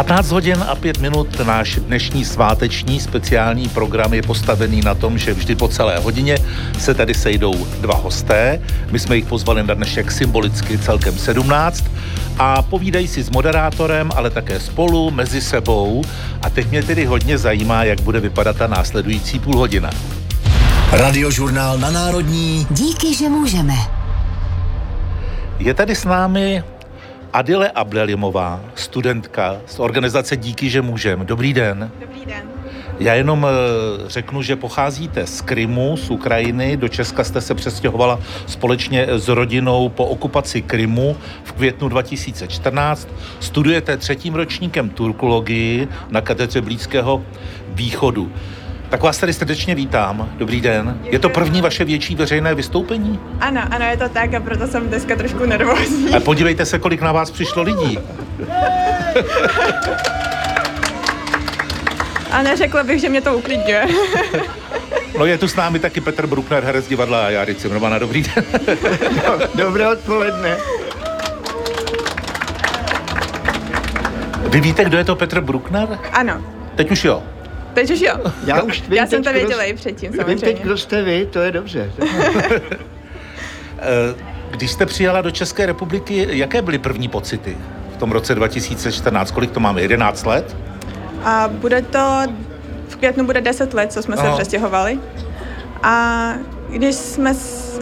15 hodin a 5 minut náš dnešní sváteční speciální program je postavený na tom, že vždy po celé hodině se tady sejdou dva hosté. My jsme jich pozvali na dnešek symbolicky celkem 17 a povídají si s moderátorem, ale také spolu, mezi sebou. A teď mě tedy hodně zajímá, jak bude vypadat ta následující půl hodina. Radiožurnál na Národní. Díky, že můžeme. Je tady s námi Adile Ablelimová, studentka z organizace Díky, že můžem. Dobrý den. Dobrý den. Já jenom eh, řeknu, že pocházíte z Krymu, z Ukrajiny. Do Česka jste se přestěhovala společně s rodinou po okupaci Krymu v květnu 2014. Studujete třetím ročníkem turkologii na katedře Blízkého východu. Tak vás tady srdečně vítám. Dobrý den. Je to první vaše větší veřejné vystoupení? Ano, ano, je to tak a proto jsem dneska trošku nervózní. A podívejte se, kolik na vás přišlo lidí. A neřekla bych, že mě to uklidňuje. No je tu s námi taky Petr Bruckner, herec divadla a Jary Cimrmana. Dobrý den. Dobré odpoledne. Vy víte, kdo je to Petr Bruckner? Ano, Teď už jo. Teď už jo. Já už vím Já jsem teď, to kdo- věděla i předtím, Vím teď, samozřejmě. kdo jste vy, to je dobře. Eh, Když jste přijela do České republiky, jaké byly první pocity v tom roce 2014? Kolik to máme? 11 let? A bude to, v květnu bude 10 let, co jsme se Aha. přestěhovali. A když jsme,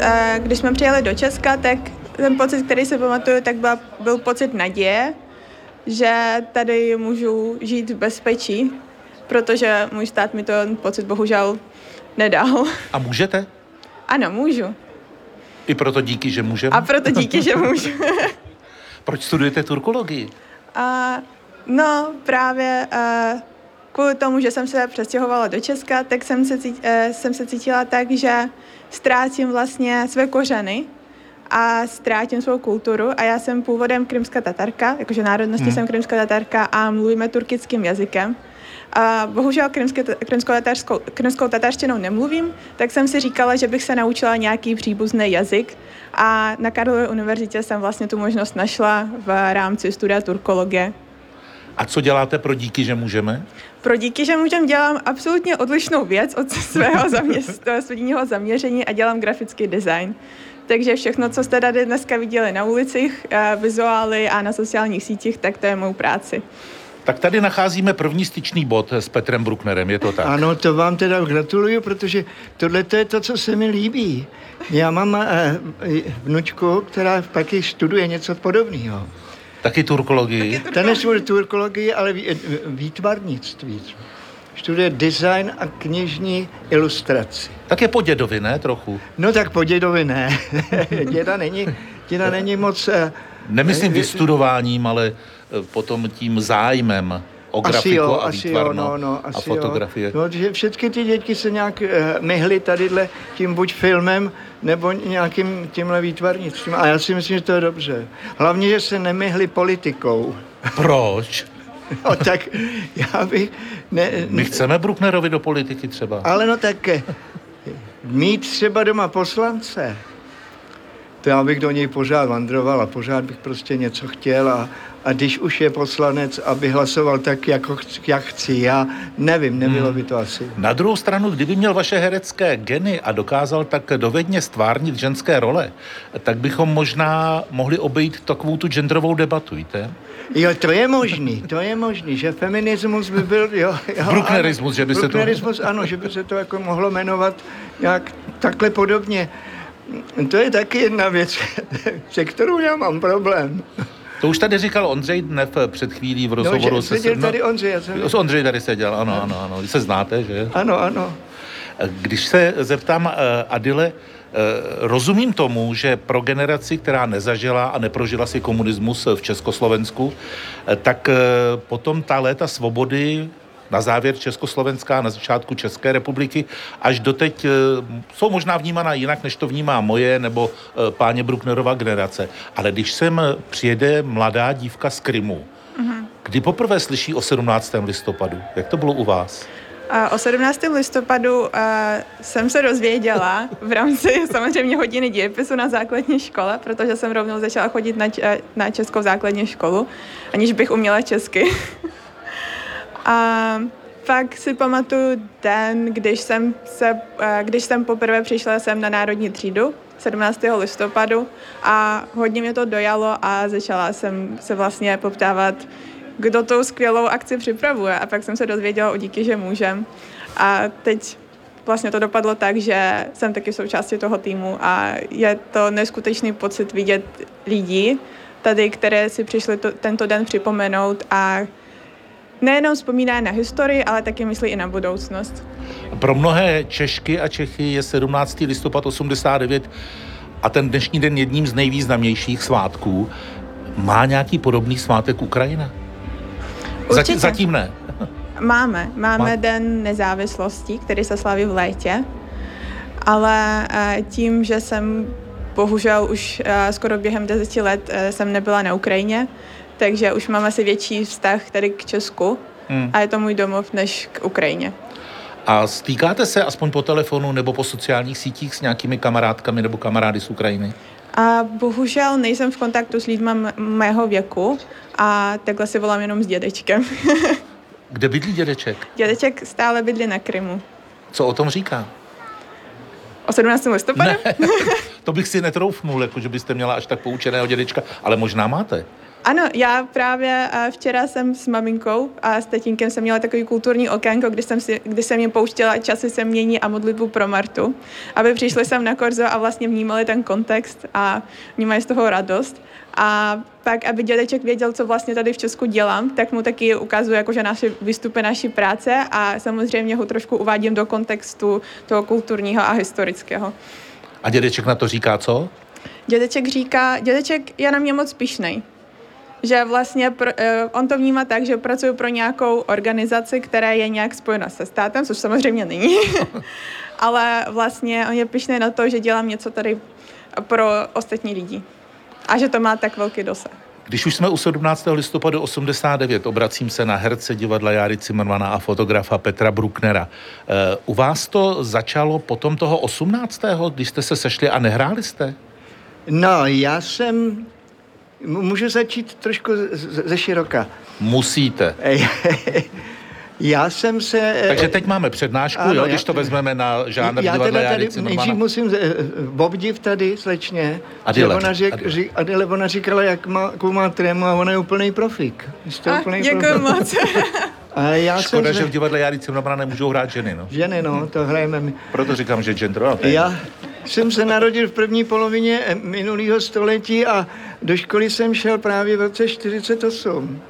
eh, když jsme přijeli do Česka, tak ten pocit, který si pamatuju, tak byla, byl pocit naděje, že tady můžu žít v bezpečí, protože můj stát mi ten pocit bohužel nedal. A můžete? Ano, můžu. I proto díky, že můžeme. A proto díky, že můžu. Proč studujete turkologii? A, no, právě uh, kvůli tomu, že jsem se přestěhovala do Česka, tak jsem se, cít, uh, jsem se cítila tak, že ztrácím vlastně své kořeny a ztrátím svou kulturu a já jsem původem krymská tatarka, jakože národnosti Hmm. jsem krymská tatarka a mluvíme turkickým jazykem. A bohužel krymské, krymskou, nemluvím, tak jsem si říkala, že bych se naučila nějaký příbuzný jazyk a na Karlově univerzitě jsem vlastně tu možnost našla v rámci studia turkologie. A co děláte pro díky, že můžeme? Pro díky, že můžem dělám absolutně odlišnou věc od svého studijního zaměření a dělám grafický design. Takže všechno, co jste tady dneska viděli na ulicích, eh, vizuály a na sociálních sítích, tak to je mou práci. Tak tady nacházíme první styčný bod s Petrem Brucknerem, je to tak? Ano, to vám teda gratuluju, protože tohle to je to, co se mi líbí. Já mám eh, vnučku, která taky studuje něco podobného. Taky turkologii. Ta nestuduje turkologii, ale ví- výtvarnictví. Studuje design a knižní ilustraci. Tak je po dědovi, ne? Trochu. No tak po dědovi ne. děda není, děda není moc... eh, Nemyslím eh, vystudováním, ale eh, potom tím zájmem o grafiku a asi jo, no, no, asi a fotografie. Jo. No, že všechny ty děti se nějak uh, myhly tadyhle tím buď filmem, nebo nějakým tímhle výtvarnictvím. A já si myslím, že to je dobře. Hlavně, že se nemyhly politikou. Proč? No, tak já bych... Ne, My chceme Brucknerovi do politiky třeba. ale no tak eh, mít třeba doma poslance, to já bych do něj pořád vandroval a pořád bych prostě něco chtěl a, a když už je poslanec, aby hlasoval tak, jako, chci- jak chci já, nevím, nebylo by to asi. Na druhou stranu, kdyby měl vaše herecké geny a dokázal tak dovedně stvárnit ženské role, tak bychom možná mohli obejít takovou tu genderovou debatu, víte? Jo, to je možný, to je možný, že feminismus by byl, jo, jo Brucknerismus, ano, že by se to- ano, že by se to jako mohlo jmenovat nějak takhle podobně. To je taky jedna věc, se kterou já mám problém. To už tady říkal Ondřej Dnev před chvílí v rozhovoru. No, že seděl no, tady Ondřej, já jsem... Ondřej tady seděl, ano, ano, ano. Vy se znáte, že? Ano, ano. Když se zeptám uh, Adile, uh, rozumím tomu, že pro generaci, která nezažila a neprožila si komunismus v Československu, uh, tak uh, potom ta léta svobody na závěr Československá, na začátku České republiky, až doteď uh, jsou možná vnímaná jinak, než to vnímá moje nebo uh, páně Brucknerova generace. Ale když sem přijede mladá dívka z Krymu, kdy poprvé slyší o 17. listopadu? Jak to bylo u vás? A o 17. listopadu uh, jsem se dozvěděla v rámci samozřejmě hodiny dějepisu na základní škole, protože jsem rovnou začala chodit na, č- eh, na českou základní školu, aniž bych uměla česky. A pak si pamatuju den, když jsem, se, eh, když jsem poprvé přišla sem na Národní třídu, 17. listopadu a hodně mě to dojalo a začala jsem se vlastně poptávat, kdo tou skvělou akci připravuje a pak jsem se dozvěděla o díky, že můžem. A teď vlastně to dopadlo tak, že jsem taky součástí toho týmu a je to neskutečný pocit vidět lidí tady, které si přišli to, tento den připomenout a nejenom vzpomíná na historii, ale taky myslí i na budoucnost. Pro mnohé Češky a Čechy je 17. listopad 89 a ten dnešní den jedním z nejvýznamnějších svátků. Má nějaký podobný svátek Ukrajina? Zatím, zatím ne. Máme. Máme Má... Den nezávislosti, který se slaví v létě, ale eh, tím, že jsem bohužel už eh, skoro během deseti let eh, jsem nebyla na Ukrajině, takže už mám asi větší vztah tady k Česku hmm. a je to můj domov než k Ukrajině. A stýkáte se aspoň po telefonu nebo po sociálních sítích s nějakými kamarádkami nebo kamarády z Ukrajiny? A bohužel nejsem v kontaktu s lidmi mého věku a takhle si volám jenom s dědečkem. Kde bydlí dědeček? Dědeček stále bydlí na Krymu. Co o tom říká? O 17. listopadu? Ne, to bych si netroufnul, jako že byste měla až tak poučeného dědečka, ale možná máte. Ano, já právě eh, včera jsem s maminkou a s tatínkem jsem měla takový kulturní okénko, kdy jsem, si, kdy jsem jim pouštěla časy se mění a modlitbu pro Martu, aby přišli sem na Korzo a vlastně vnímali ten kontext a vnímají z toho radost. A pak, aby dědeček věděl, co vlastně tady v Česku dělám, tak mu taky ukazuju jakože naše výstupy naší práce a samozřejmě ho trošku uvádím do kontextu toho kulturního a historického. A dědeček na to říká co? Dědeček říká, dědeček je na mě moc pišnej že vlastně pro, uh, on to vnímá tak, že pracuji pro nějakou organizaci, která je nějak spojena se státem, což samozřejmě není, ale vlastně on je pišný na to, že dělám něco tady pro ostatní lidi a že to má tak velký dosah. Když už jsme u 17. listopadu 89, obracím se na herce divadla Járy Cimrmana a fotografa Petra Brucknera. Uh, u vás to začalo potom toho 18., když jste se sešli a nehráli jste? No, já jsem Můžu začít trošku ze široka. Musíte. Já jsem se... Takže teď máme přednášku, ano, jo, když to vezmeme na žánr já teda tady nejdřív musím, Bobdiv tady, slečně, Adile, ona, řek, Adile. Adile, ona říkala, jak má, jakou má trému a ona je úplný profik. Jste ah, úplný děkuji profik. moc. A já Škoda, jsem, že v divadle Jary Cimrmana nemůžou hrát ženy, no. Ženy, no, to hrajeme my. Proto říkám, že gender, no, Já jsem se narodil v první polovině minulého století a do školy jsem šel právě v roce 48.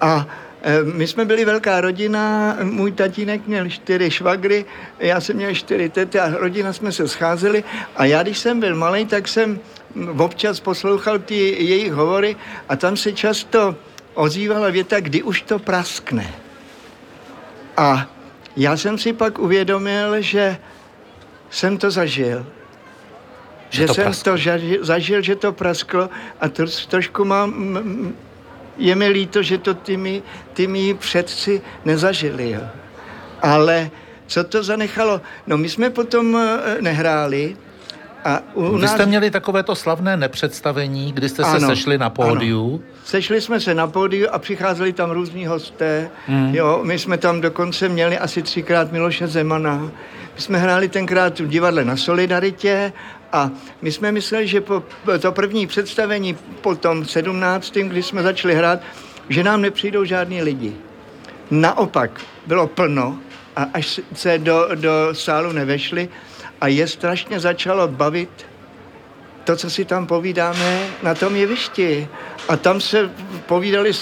A e, my jsme byli velká rodina, můj tatínek měl čtyři švagry, já jsem měl čtyři tety a rodina jsme se scházeli a já, když jsem byl malý, tak jsem občas poslouchal ty jejich hovory a tam se často ozývala věta, kdy už to praskne. A já jsem si pak uvědomil, že jsem to zažil. Že, že to jsem prasklo. to zažil, že to prasklo a to, trošku mám, je mi líto, že to ty mý, ty mý předci nezažili. Jo. Ale co to zanechalo? No my jsme potom eh, nehráli, a u Vy nás... jste měli takovéto slavné nepředstavení, kdy jste ano, se sešli na pódiu. Ano. Sešli jsme se na pódiu a přicházeli tam různí hosté. Hmm. Jo, my jsme tam dokonce měli asi třikrát Miloše Zemana. My jsme hráli tenkrát v divadle na Solidaritě a my jsme mysleli, že po to první představení po tom 17., kdy jsme začali hrát, že nám nepřijdou žádní lidi. Naopak, bylo plno a až se do, do sálu nevešli a je strašně začalo bavit to, co si tam povídáme na tom jevišti. A tam se povídali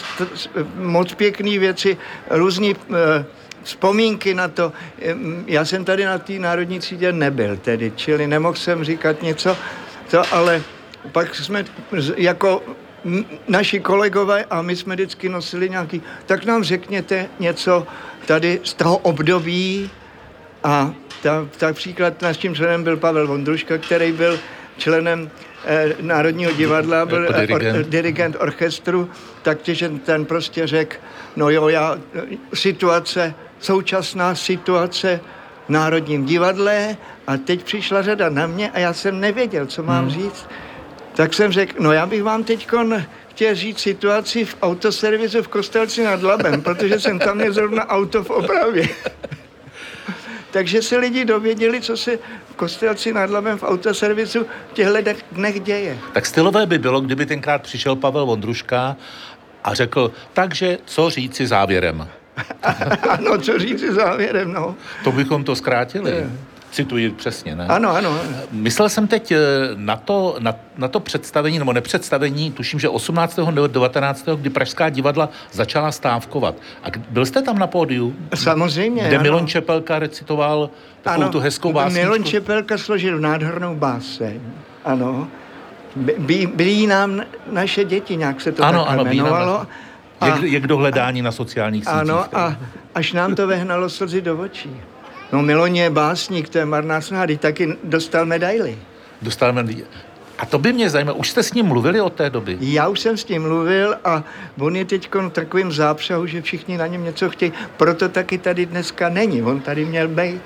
moc pěkné věci, různý eh, vzpomínky na to. Já jsem tady na té národní třídě nebyl tedy, čili nemohl jsem říkat něco, to, ale pak jsme jako naši kolegové a my jsme vždycky nosili nějaký, tak nám řekněte něco tady z toho období a ta, tak příklad naším členem byl Pavel Vondruška, který byl členem eh, Národního divadla, byl jako dirigent. Or, dirigent orchestru, takže ten prostě řekl, no jo, já, situace současná situace v Národním divadle a teď přišla řada na mě a já jsem nevěděl, co mám hmm. říct. tak jsem řekl, no já bych vám teď chtěl říct situaci v autoservisu v Kostelci nad Labem, protože jsem tam měl zrovna auto v opravě. Takže se lidi dověděli, co se v Kostelci nad Labem v autoservisu v těchto dnech děje. Tak stylové by bylo, kdyby tenkrát přišel Pavel Vondruška a řekl, takže co říci závěrem? ano, co říci závěrem, no. To bychom to zkrátili. Je. Cituji přesně, ne? Ano, ano. Myslel jsem teď eh, na to, na, na to představení, nebo nepředstavení, tuším, že 18. nebo 19. kdy Pražská divadla začala stávkovat. A byl jste tam na pódiu? Samozřejmě, Kde ano. Milon Čepelka recitoval takovou ano, tu hezkou básničku? Milon Čepelka složil nádhernou báseň, ano. By, byli nám naše děti, nějak se to ano, tak ano, jmenovalo. A, je, je k dohledání na sociálních sítích. Ano, a až nám to vehnalo slzy do očí. No Milon je básník, to je marná snaha, taky dostal medaily. Dostal medaily. A to by mě zajímalo, už jste s ním mluvili od té doby? Já už jsem s ním mluvil a on je teď v takovým zápřahu, že všichni na něm něco chtějí, proto taky tady dneska není, on tady měl být.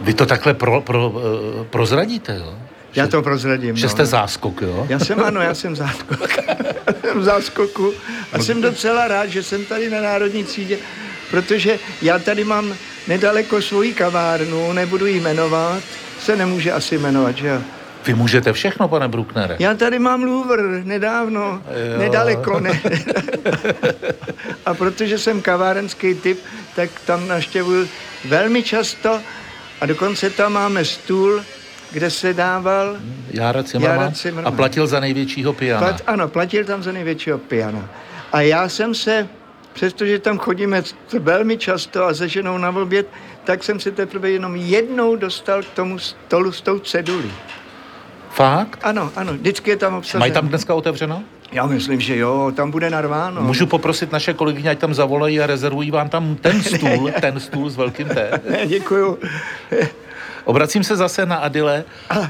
Vy to takhle pro, pro, uh, prozradíte, jo? Já to prozradím. Že no. jste záskok, jo? Já jsem, ano, já jsem záskok. jsem záskoku a jsem docela rád, že jsem tady na Národní třídě, protože já tady mám nedaleko svoji kavárnu, nebudu ji jmenovat, se nemůže asi jmenovat, že jo? Vy můžete všechno, pane Brucknere. Já tady mám Louvre nedávno, jo. nedaleko, ne. a protože jsem kavárenský typ, tak tam naštěvuju velmi často a dokonce tam máme stůl, kde se dával Jára Cimrman, Jára Cimrman. a platil za největšího piana. Plat, ano, platil tam za největšího piana. A já jsem se, přestože tam chodíme velmi často a se ženou na oběd, tak jsem se teprve jenom jednou dostal k tomu stolu s tou cedulí. Fakt? Ano, ano, vždycky je tam obsazen. Mají tam dneska otevřeno? Já myslím, že jo, tam bude narváno. Můžu poprosit naše kolegyně, ať tam zavolají a rezervují vám tam ten stůl, ten stůl s velkým T. Děkuju. Obracím se zase na Adile. Uh,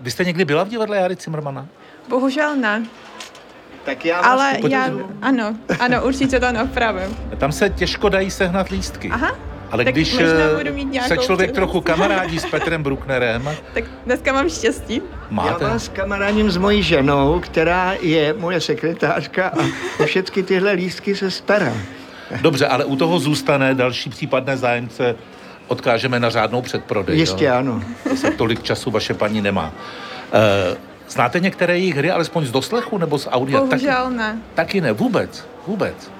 vy jste někdy byla v divadle Jary Cimrmana? Bohužel ne. Tak já Ale já, ano, ano, určitě to napravím. Tam se těžko dají sehnat lístky. Aha. Ale tak když se člověk trochu kamarádí s Petrem Brucknerem... tak dneska mám štěstí. Máte? Já vás kamarádím s mojí ženou, která je moje sekretářka a o všechny tyhle lístky se stará. Dobře, ale u toho zůstane další případné zájemce odkážeme na řádnou předprodej. Jistě jo? ano. Se tolik času vaše paní nemá. Uh, znáte některé jejich hry, alespoň z doslechu nebo z audia? Bohužel taky, ne. Taky ne, vůbec, vůbec.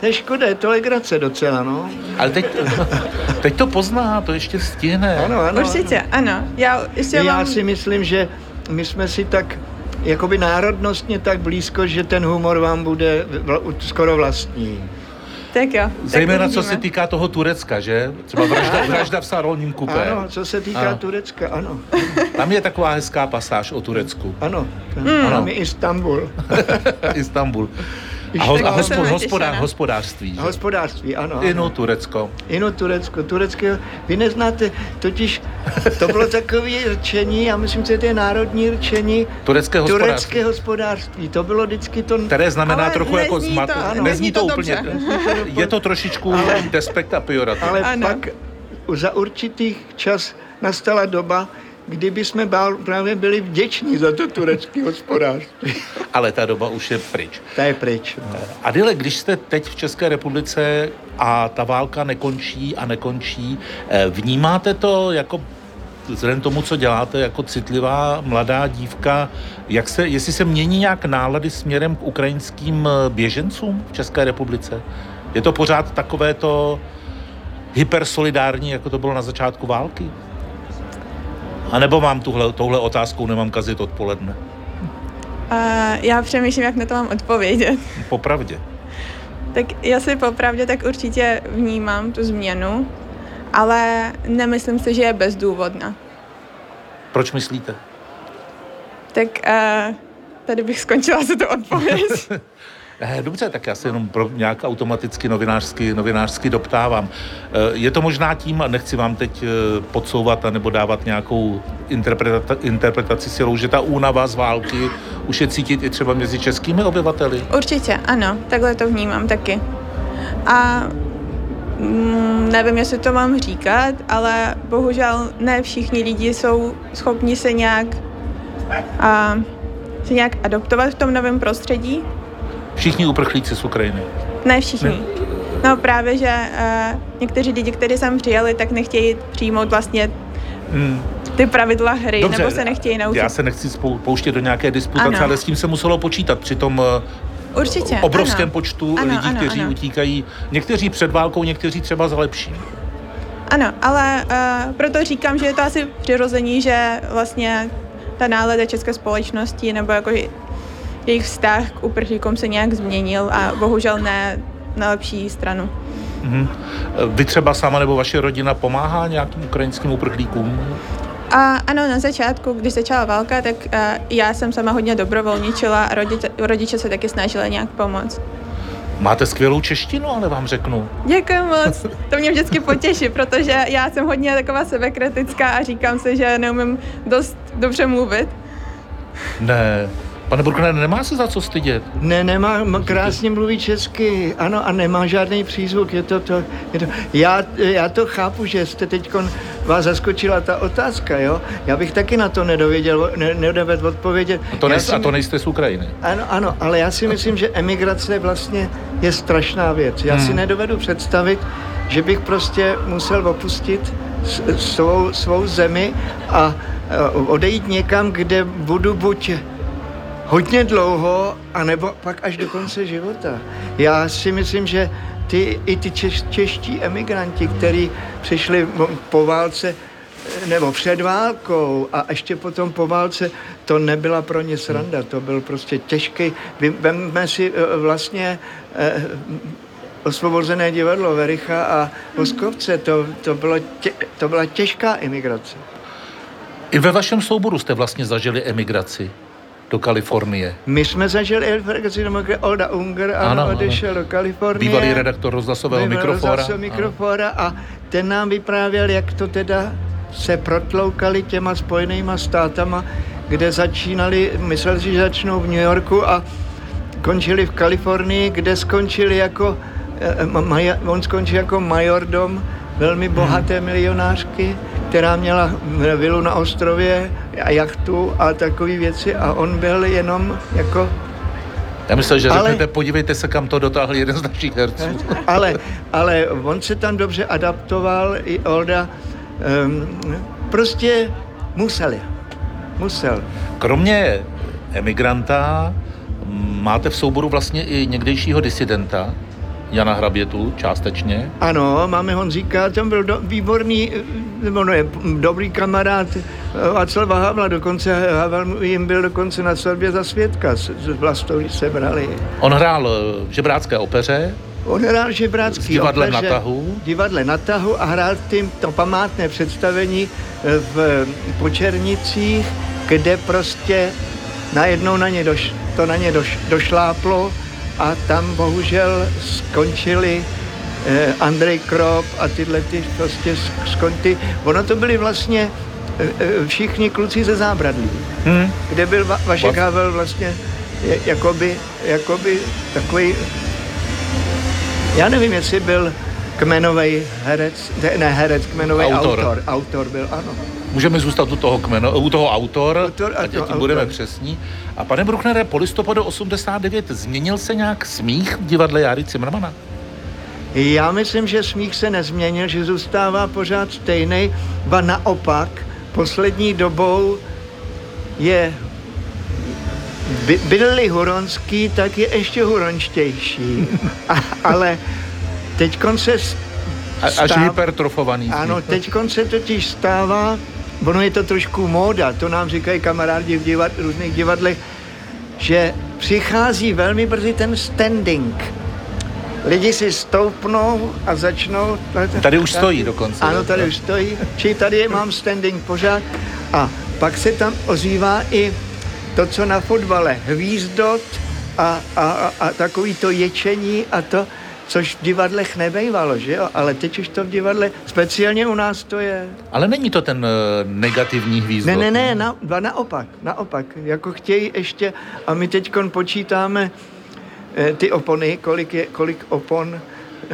To je škoda, je to legrace docela, no. Ale teď, teď to pozná, to ještě stihne. Ano, ano. Určitě, ano. ano. Já, ještě Já mám... si myslím, že my jsme si tak jakoby národnostně tak blízko, že ten humor vám bude vl- skoro vlastní. Tak jo. Zejména tak co se týká toho Turecka, že? Třeba vražda, vražda v Sarolním kupé. Ano, co se týká ano. Turecka, ano. Tam je taková hezká pasáž o Turecku. Ano, tam, mm. tam je Istanbul. Istanbul. A, ho, a hospo, hospodář, hospodářství. Že? Hospodářství, ano. Inu ano. Turecko. Inu Turecko. Turecké, vy neznáte, totiž to bylo takové rčení, já myslím, že to je národní rčení. Turecké hospodářství. Turecké hospodářství, to bylo vždycky to... Které znamená ale trochu jako zmat. To, ano, nezní to, to úplně. Je to trošičku ale, despekt a pejorativ. Ale ano. pak za určitých čas nastala doba, kdyby jsme bál, právě byli vděční za to turecké hospodářství. Ale ta doba už je pryč. Ta je pryč. No. Adile, když jste teď v České republice a ta válka nekončí a nekončí, vnímáte to jako vzhledem tomu, co děláte jako citlivá mladá dívka, jak se, jestli se mění nějak nálady směrem k ukrajinským běžencům v České republice? Je to pořád takové to hypersolidární, jako to bylo na začátku války? A nebo mám tuhle, touhle otázkou nemám kazit odpoledne? Uh, já přemýšlím, jak na to mám odpovědět. Popravdě. Tak já si popravdě tak určitě vnímám tu změnu, ale nemyslím si, že je bezdůvodná. Proč myslíte? Tak uh, tady bych skončila se to odpověď. Dobře, tak já se jenom pro nějak automaticky novinářsky, novinářsky doptávám. Je to možná tím, a nechci vám teď podsouvat nebo dávat nějakou interpreta- interpretaci silou, že ta únava z války už je cítit i třeba mezi českými obyvateli? Určitě, ano, takhle to vnímám taky. A mm, nevím, jestli to mám říkat, ale bohužel ne všichni lidi jsou schopni se nějak a se nějak adoptovat v tom novém prostředí. Všichni uprchlíci z Ukrajiny. Ne všichni. Ne. No právě, že uh, někteří lidi, kteří sem přijeli, tak nechtějí přijmout vlastně hmm. ty pravidla hry, Dobře, nebo se nechtějí naučit. Já se nechci pouštět do nějaké disputace, ano. ale s tím se muselo počítat při tom uh, Určitě, obrovském ano. počtu ano, lidí, ano, kteří ano. utíkají, někteří před válkou, někteří třeba za lepší. Ano, ale uh, proto říkám, že je to asi přirození, že vlastně ta nálada české společnosti nebo jako jejich vztah k uprchlíkům se nějak změnil a bohužel ne na lepší stranu. Mm-hmm. Vy třeba sama nebo vaše rodina pomáhá nějakým ukrajinským uprchlíkům? A ano, na začátku, když začala válka, tak uh, já jsem sama hodně dobrovolničila a rodiče, rodiče se taky snažili nějak pomoct. Máte skvělou češtinu, ale vám řeknu. Děkuji moc. To mě vždycky potěší, protože já jsem hodně taková sebekritická a říkám si, že neumím dost dobře mluvit. Ne, Pane Burkner, nemá se za co stydět? Ne, nemá, krásně mluví česky, ano, a nemá žádný přízvuk, je to to, je to já, já to chápu, že jste teď vás zaskočila ta otázka, jo? Já bych taky na to nedověděl, ne, nedovedl odpovědět. A to, nejste, si, a to nejste z Ukrajiny? Ano, ano, ale já si myslím, že emigrace vlastně je strašná věc. Já hmm. si nedovedu představit, že bych prostě musel opustit svou, svou zemi a odejít někam, kde budu buď hodně dlouho, anebo pak až do konce života. Já si myslím, že ty, i ty češ, čeští emigranti, kteří přišli po válce, nebo před válkou a ještě potom po válce, to nebyla pro ně sranda, to byl prostě těžký. Vemme si e, vlastně eh, osvobozené divadlo Vericha a Moskovce, to, to, bylo tě, to byla těžká emigrace. I ve vašem souboru jste vlastně zažili emigraci do Kalifornie. My jsme zažili Elfergaci, Olda Unger, ano, ano, odešel do Kalifornie. Bývalý redaktor rozhlasového mikrofora. mikrofora a ten nám vyprávěl, jak to teda se protloukali těma spojenýma státama, kde začínali, mysleli si, že začnou v New Yorku a končili v Kalifornii, kde skončili jako, eh, on skončil jako majordom velmi bohaté milionářky, která měla vilu na ostrově a jachtu a takové věci a on byl jenom jako já myslel, že ale, řeknete, podívejte se, kam to dotáhl jeden z našich herců. Ale, ale on se tam dobře adaptoval, i Olda. Um, prostě musel Musel. Kromě emigranta máte v souboru vlastně i někdejšího disidenta, Jana Hrabětu částečně. Ano, máme Honzíka, ten byl do, výborný, nebo ne, dobrý kamarád eh, Václava Havla, dokonce Havel jim byl dokonce na svatbě za svědka, s, s Vlastou se brali. On hrál v žebrácké opeře, On hrál žebrácký divadle opeře, na tahu. Divadle na tahu a hrál tím to památné představení eh, v Počernicích, kde prostě najednou na ně doš, to na ně doš, došláplo a tam bohužel skončili eh, Andrej Krop a tyhle ty prostě skonty. Ono to byli vlastně eh, eh, všichni kluci ze zábradlí, hmm. kde byl Va- Vašek Havel vlastně je, jakoby, jakoby takový, já nevím, jestli byl kmenový herec, ne herec, kmenový autor. autor. Autor byl, ano. Můžeme zůstat u toho, kmeno, u toho autor, autor a tím autor. budeme přesní. A pane Brucknere, po listopadu 89 změnil se nějak smích v divadle Jary Cimrmana? Já myslím, že smích se nezměnil, že zůstává pořád stejný, ba naopak, poslední dobou je by, byl-li huronský, tak je ještě huronštější. A, ale teď se stáv... Až hypertrofovaný. Ano, teď se totiž stává, ono je to trošku móda, to nám říkají kamarádi v divad, různých divadlech, že přichází velmi brzy ten standing. Lidi si stoupnou a začnou... Tady už stojí dokonce. Ano, tady už stojí. Či tady mám standing pořád. A pak se tam ozývá i to, co na fotbale. Hvízdot a, a, a, a takový to ječení a to což v divadlech nebejvalo, že jo? Ale teď už to v divadle, speciálně u nás to je. Ale není to ten uh, negativní hvízdot? Ne, ne, ne, na, naopak, naopak. Jako chtějí ještě, a my teď počítáme eh, ty opony, kolik, je, kolik opon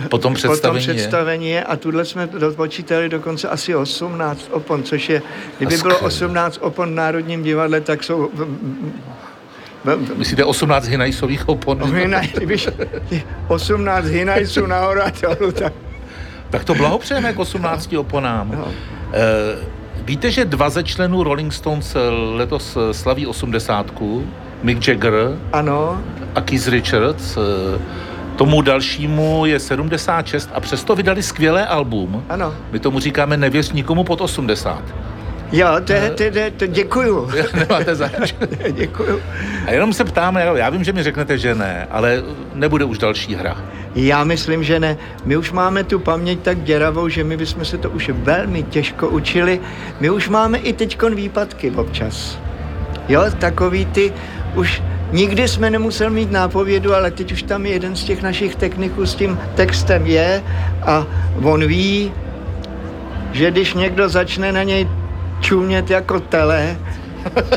Potom představení, potom představení je. a tuhle jsme dopočítali dokonce asi 18 opon, což je, kdyby bylo 18 opon v Národním divadle, tak jsou Myslíte 18 hinajsových opon? No, hinaj, víš, 18 hinajsů nahoru a dolů, tak... tak to blahopřejeme k 18 oponám. No. E, víte, že dva ze členů Rolling Stones letos slaví 80. Mick Jagger ano. a Keith Richards. E, tomu dalšímu je 76 a přesto vydali skvělé album. Ano. My tomu říkáme Nevěř nikomu pod 80. Jo, to, je, to, to, to děkuju. Nemáte zač. děkuju. A jenom se ptáme, já vím, že mi řeknete, že ne, ale nebude už další hra. Já myslím, že ne. My už máme tu paměť tak děravou, že my bychom se to už velmi těžko učili. My už máme i teďkon výpadky občas. Jo, takový ty už Nikdy jsme nemusel mít nápovědu, ale teď už tam jeden z těch našich techniků s tím textem je a on ví, že když někdo začne na něj čumět jako tele,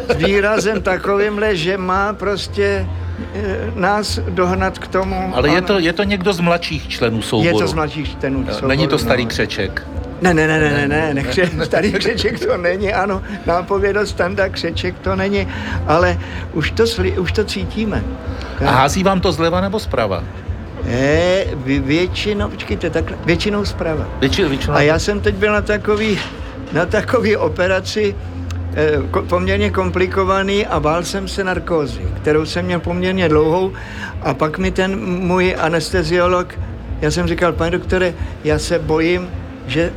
s výrazem takovýmhle, že má prostě e, nás dohnat k tomu. Ale je to, je to někdo z mladších členů souboru? Je to z mladších členů souboru. Není to starý no. křeček? Ne, ne, ne, ne, ne, ne, kře, starý křeček to není, ano, nápověda standa křeček to není, ale už to, sli, už to cítíme. A hází vám to zleva nebo zprava? Ne, většinou, počkejte, takhle, většinou zprava. Většinou, většinou. A já jsem teď byl na takový, na takový operaci, eh, poměrně komplikovaný a bál jsem se narkózy, kterou jsem měl poměrně dlouhou a pak mi ten můj anesteziolog, já jsem říkal, pane doktore, já se bojím, že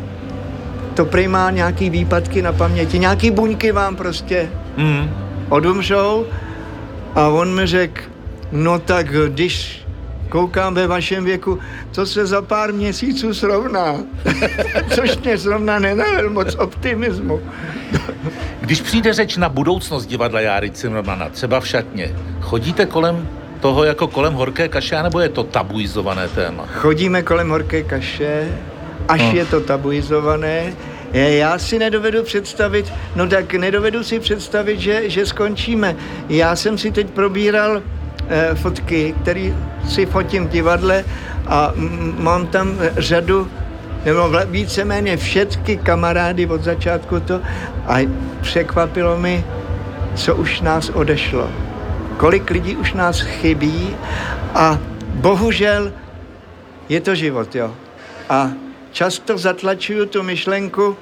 to prý má nějaký výpadky na paměti, nějaký buňky vám prostě mm. odumřou a on mi řekl, no tak když koukám ve vašem věku, co se za pár měsíců srovná. Což mě zrovna nenajel moc optimismu. Když přijde řeč na budoucnost divadla Járy Cimrmana, třeba v šatně, chodíte kolem toho jako kolem horké kaše, nebo je to tabuizované téma? Chodíme kolem horké kaše, až no. je to tabuizované. Já si nedovedu představit, no tak nedovedu si představit, že, že skončíme. Já jsem si teď probíral fotky, které si fotím v divadle a mám tam řadu nebo víceméně všechny kamarády od začátku to a překvapilo mi, co už nás odešlo. Kolik lidí už nás chybí a bohužel je to život, jo. A často zatlačuju tu myšlenku,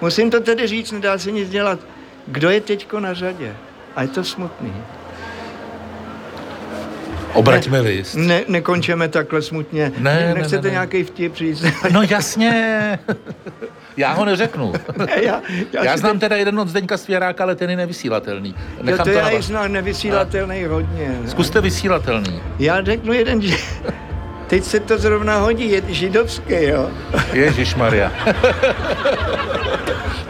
musím to tedy říct, nedá se nic dělat, kdo je teďko na řadě. A je to smutný. Obraťme ne, list. Ne, nekončeme takhle smutně. Ne, Nechcete ne, ne, ne. nějaký vtip říct? No jasně. Já ho neřeknu. Ne, já, já, já znám teď... teda jeden od Zdeňka Svěráka, ale ten je nevysílatelný. Nechám to, to já znám nevysílatelný a... hodně. Zkuste vysílatelný. Já řeknu jeden, že teď se to zrovna hodí, je židovský, jo. Ježíš Maria.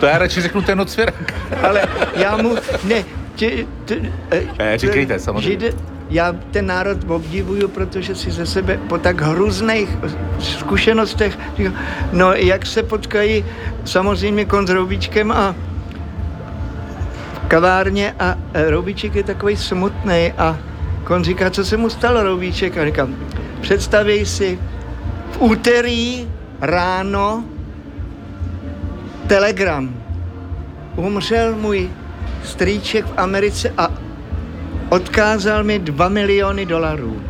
to já radši řeknu ten od Svěráka. ale já mu, ne, tě, tě, eh, říkejte, samozřejmě. Žid, já ten národ obdivuju, protože si ze sebe po tak hrůzných zkušenostech no jak se potkají samozřejmě kon s Roubíčkem a kavárně a Roubíček je takový smutný a kon říká, co se mu stalo Roubíček a říkám, představěj si v úterý ráno telegram. Umřel můj strýček v Americe a Odkázal mi 2 miliony dolarů.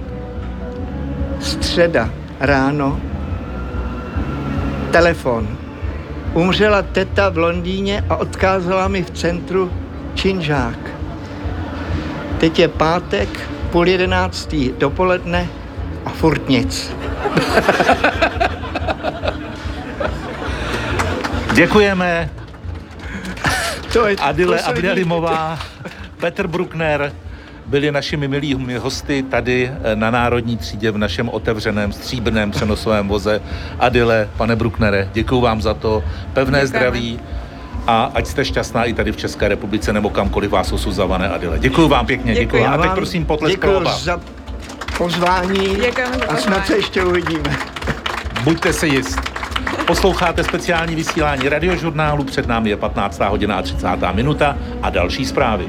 Středa ráno. Telefon. Umřela teta v Londýně a odkázala mi v centru činžák. Teď je pátek, půl jedenáctý dopoledne a furt nic. Děkujeme. To je Adile Abdelimová, Petr Bruckner, byli našimi milými hosty tady eh, na Národní třídě v našem otevřeném stříbrném přenosovém voze. Adile, pane Brucknere, děkuji vám za to. Pevné Děkujeme. zdraví a ať jste šťastná i tady v České republice nebo kamkoliv vás osuzované Adile. Děkuji vám pěkně, děkuji. děkuji. A teď prosím potlesk pro oba. za pozvání Děkujeme a snad se ještě uvidíme. Buďte si jist. Posloucháte speciální vysílání radiožurnálu, před námi je 15. hodina a 30. minuta a další zprávy.